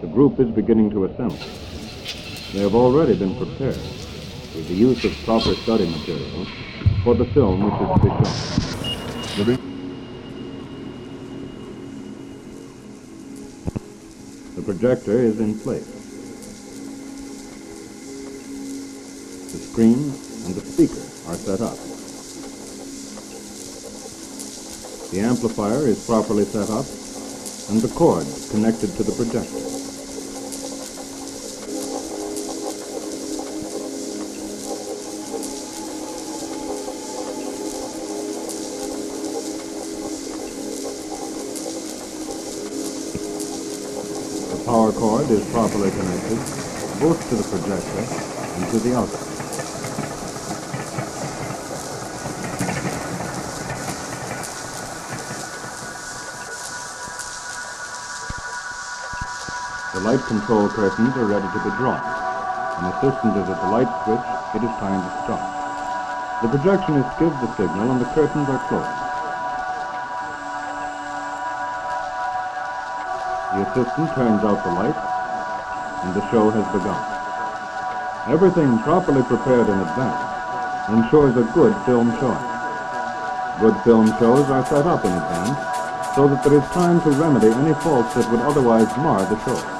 The group is beginning to assemble. They have already been prepared with the use of proper study material for the film which is to be. Ready? The projector is in place. The screen and the speaker are set up. The amplifier is properly set up and the cords connected to the projector. The power cord is properly connected both to the projector and to the output. Light control curtains are ready to be drawn. An assistant is at the light switch. It is time to start. The projectionist gives the signal and the curtains are closed. The assistant turns out the light and the show has begun. Everything properly prepared in advance ensures a good film showing. Good film shows are set up in advance so that there is time to remedy any faults that would otherwise mar the show.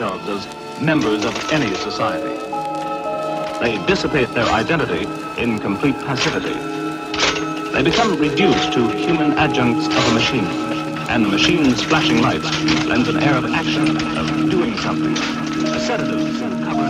Themselves as members of any society. They dissipate their identity in complete passivity. They become reduced to human adjuncts of a machine, and the machine's flashing lights lends an air of action, of doing something, a sedative cover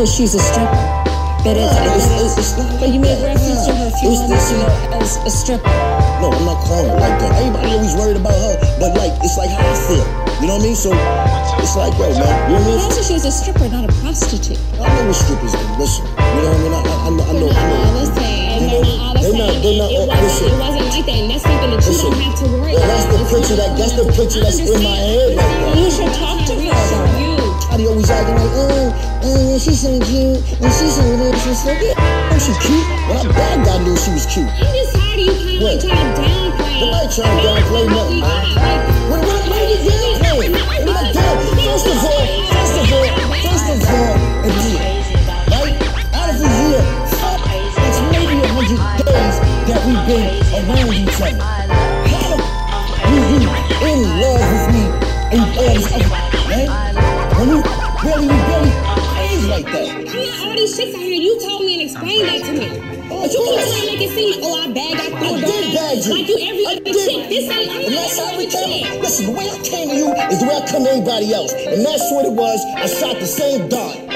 to she's a stripper. But it's, it's, it's- but you made reference to her a few moments ago as a stripper. No, I'm not calling her like that. Everybody always worried about her, but like, it's like how I feel. You know what I mean? So, it's like, yo, man, you know what I mean? also, she was a stripper, not a prostitute. I know what strippers do. Listen, you know what I mean? I, I, I know, I know. I know. the same. You know, the they're not- they're not it, wasn't, uh, it wasn't like that. And that's something that you Listen, don't have to worry yeah, about. that's the If picture that- that's the picture that's in my head right. You should talk to her. You. Everybody always acting like, oh, oh, she's so cute, and she's so little, she's so cute. Oh, she's cute. When I bagged, I knew she was cute. I'm just tired of you kind of trying to downplay. Nobody trying to downplay nothing, What, what, what are you downplaying? I doing? First of all, first of all, first of all, a year, right? Out of a year, fuck, it's maybe a hundred days that we've been around each other. How you you in love with me and all this other, right? When we really, we really like that. I'm not all these chicks out here. You told me and explained that to me. But you keep trying to make it seem, like, oh, I bagged, I I threw did bag you. Like you every I other did. chick. This ain't, I'm not that's how every chick. Listen, the way I came to you is the way I come to anybody else. And that's what it was. I shot the same dart.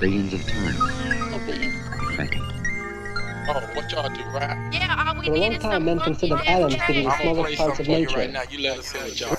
billions of times. A billion. Second. Oh, what y'all do, right? Yeah, all we For a need long is time, men considered atoms to be the smallest parts of nature. Right now, you let us see what y'all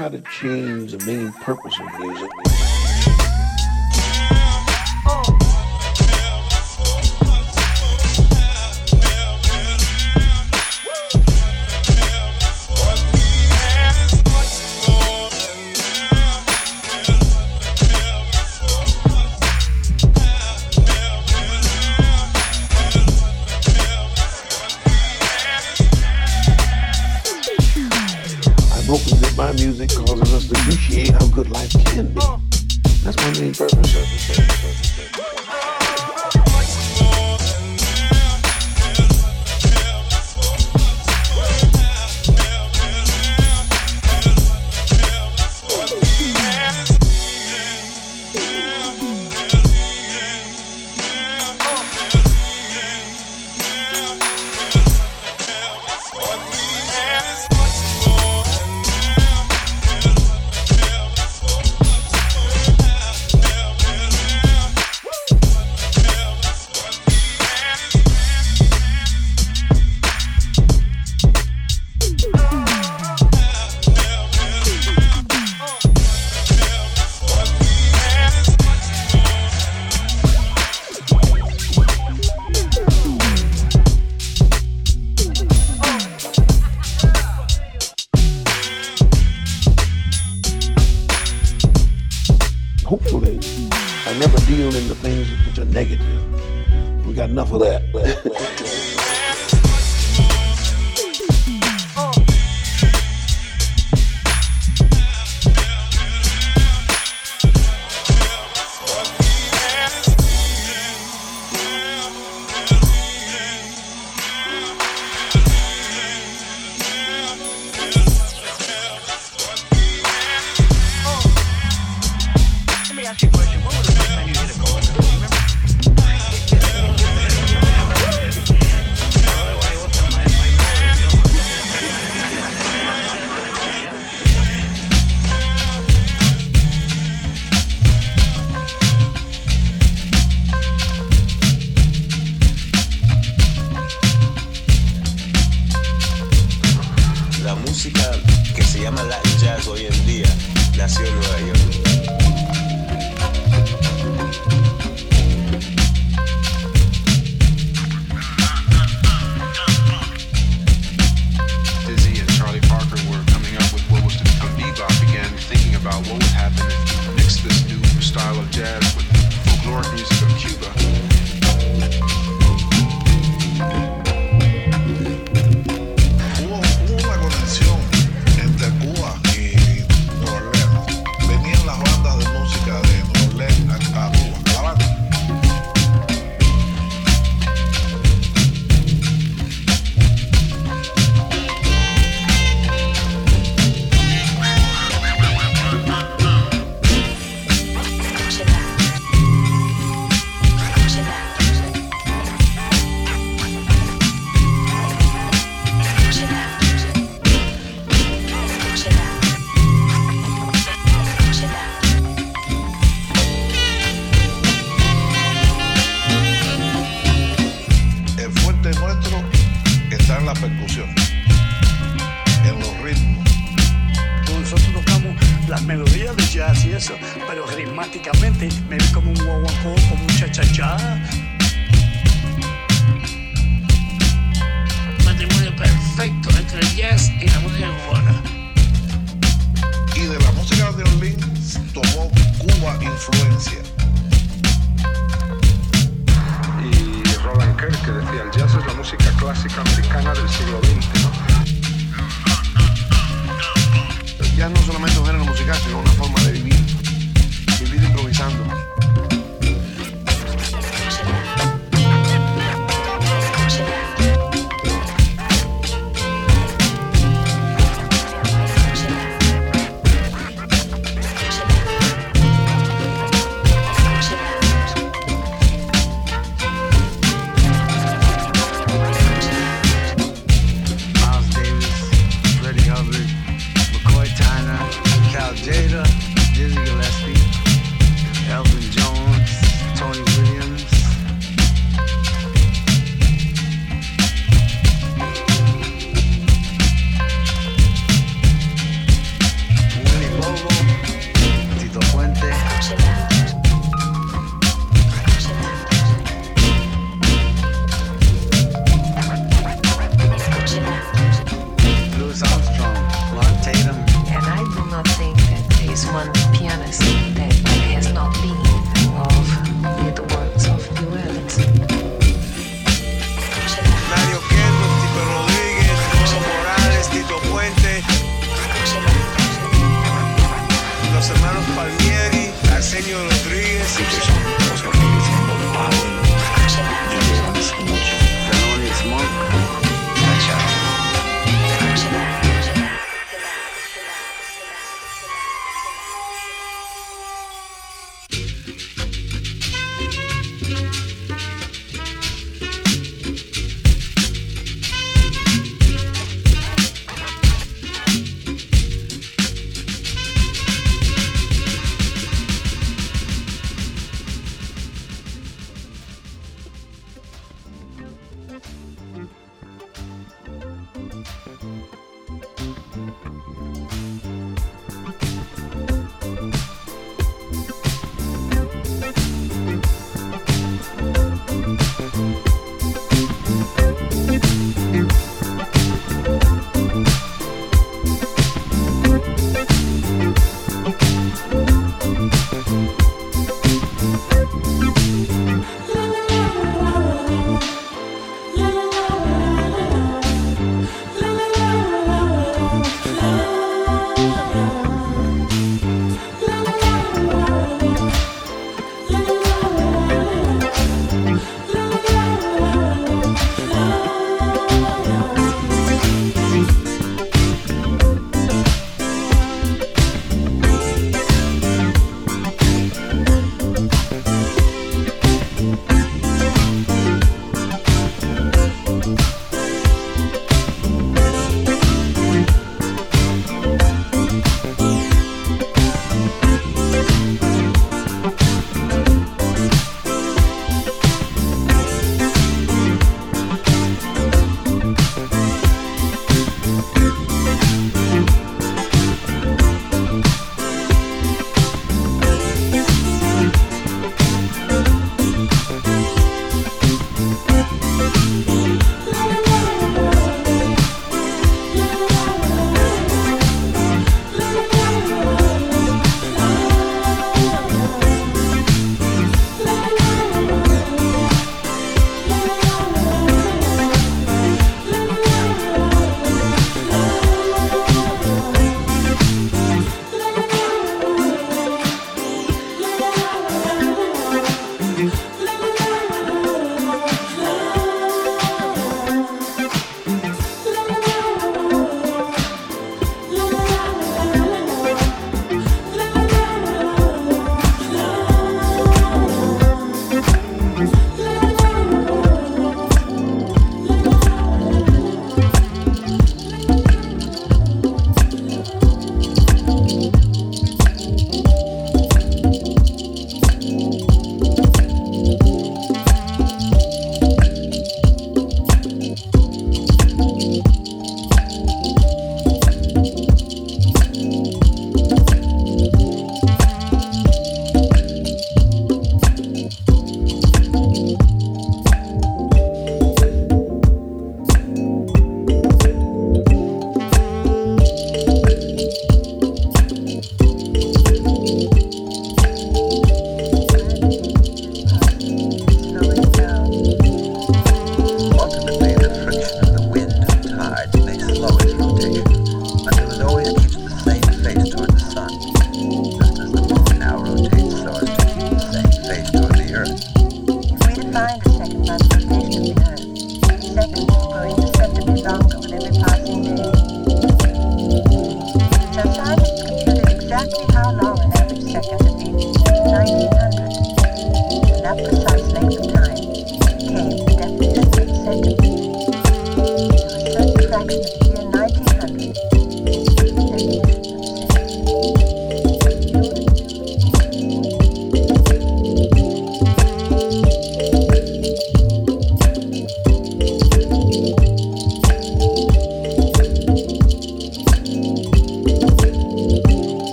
how to change the main purpose of music.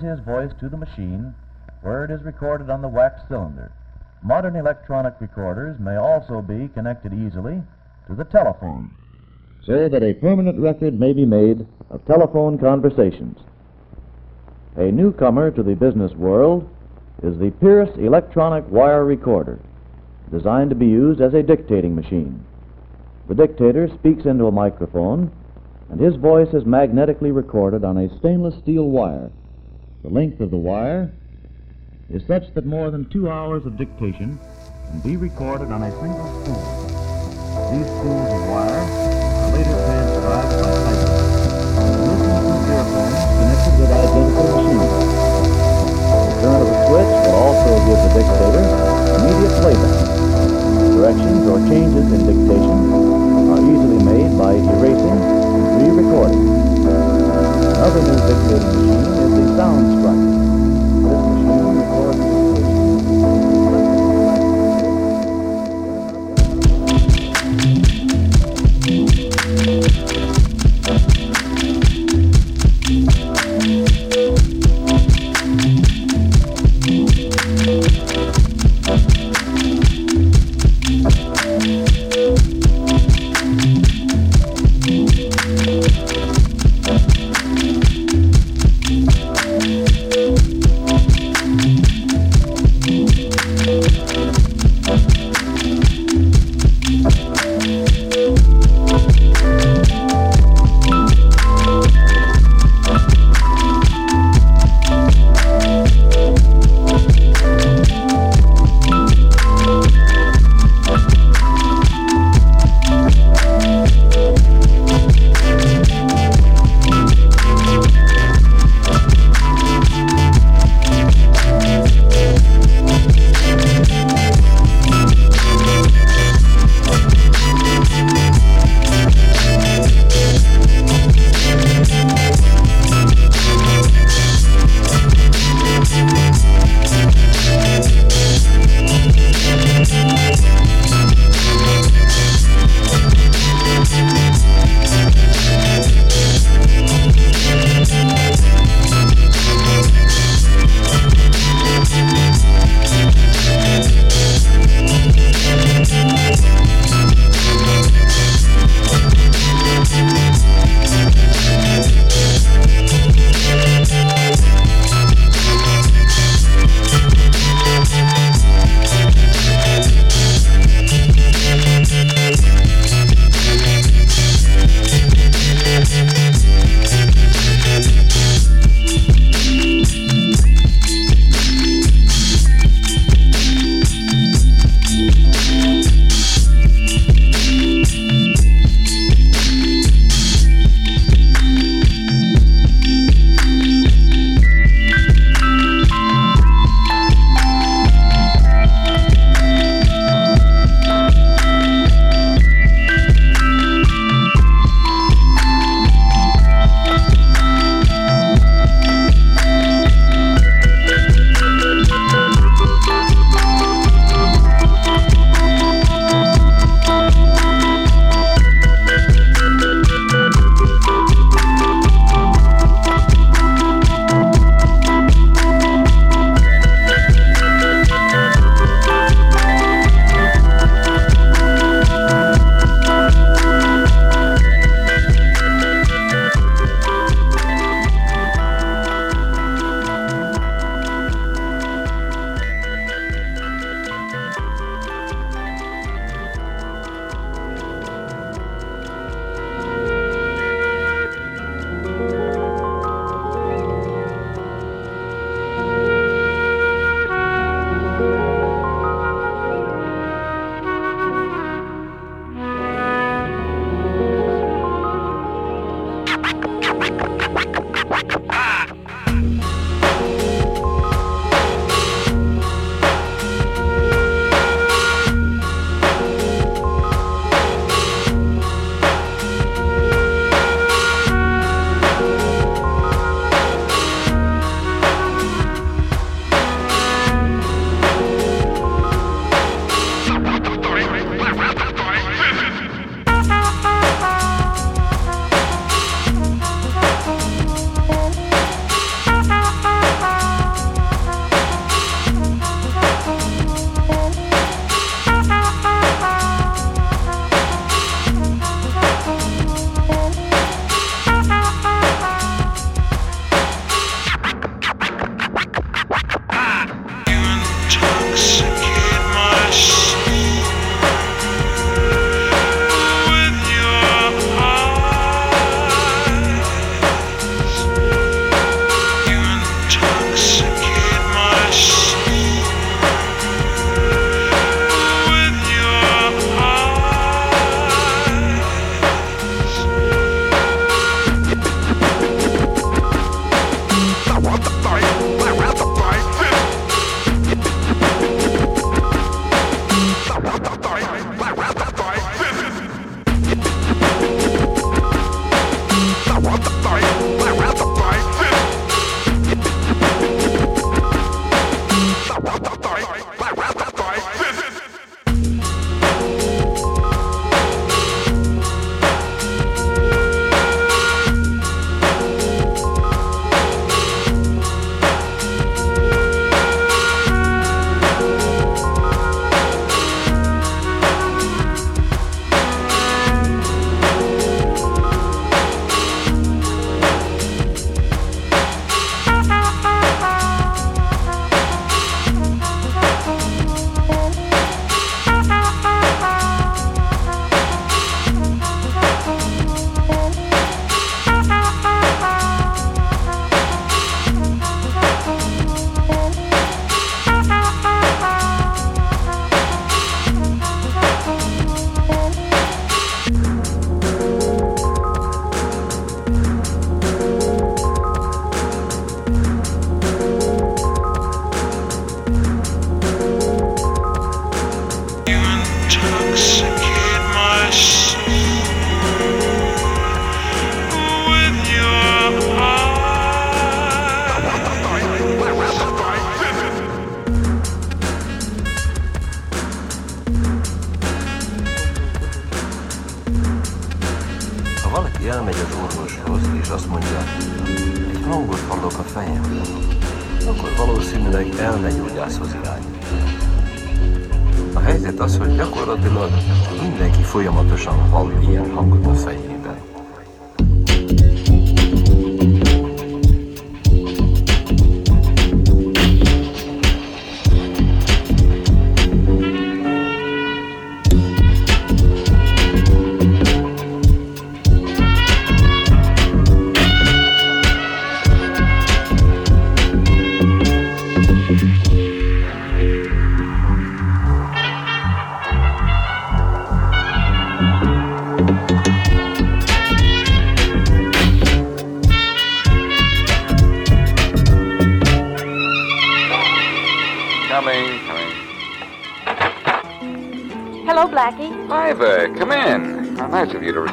His voice to the machine where it is recorded on the wax cylinder. Modern electronic recorders may also be connected easily to the telephone so that a permanent record may be made of telephone conversations. A newcomer to the business world is the Pierce electronic wire recorder, designed to be used as a dictating machine. The dictator speaks into a microphone, and his voice is magnetically recorded on a stainless steel wire. The length of the wire is such that more than two hours of dictation can be recorded on a single spool. These spools of wire are later transcribed by typing. Listen to earphones connected with identical machines. The turn of a switch will also give the dictator immediate playback. Corrections or changes in dictation are easily made by erasing and re-recording. New dictating machine is the SoundScriber.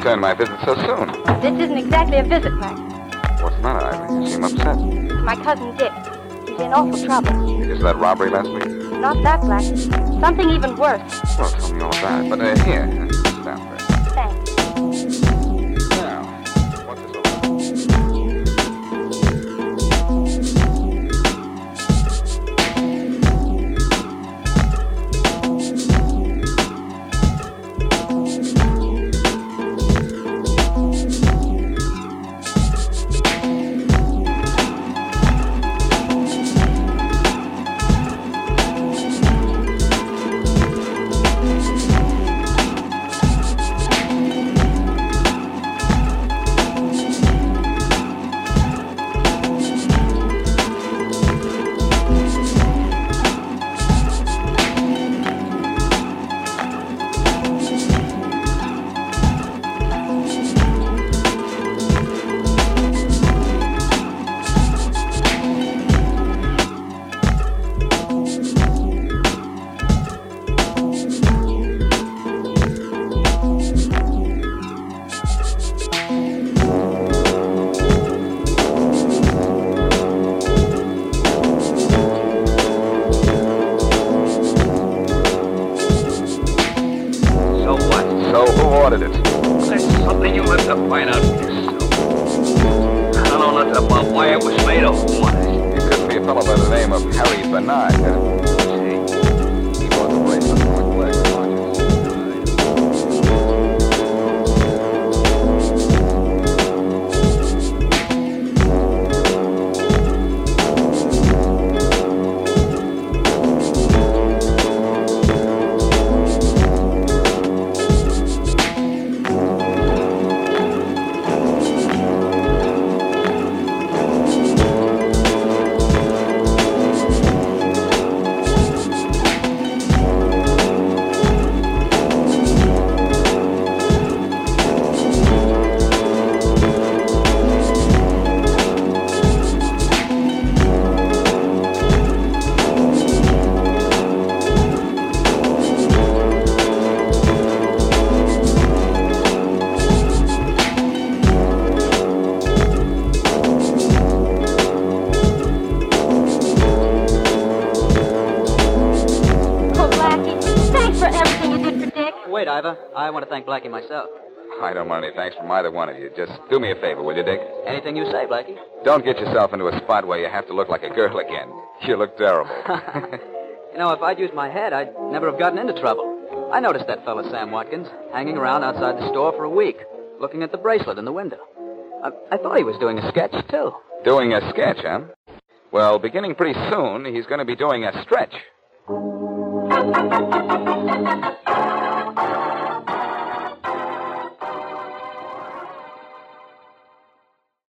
Return my visit so soon. This isn't exactly a visit, Blackie. What's the matter, Ivy? You seem upset. My cousin Dick. He's in awful trouble. Is that robbery last week? Not that, Black. Something even worse. Well, tell me all about it. But uh, here, You say, Blackie. Don't get yourself into a spot where you have to look like a girl again. You look terrible. You know, if I'd used my head, I'd never have gotten into trouble. I noticed that fella, Sam Watkins, hanging around outside the store for a week, looking at the bracelet in the window. I, I thought he was doing a sketch, too. Doing a sketch, huh? Well, beginning pretty soon, he's going to be doing a stretch.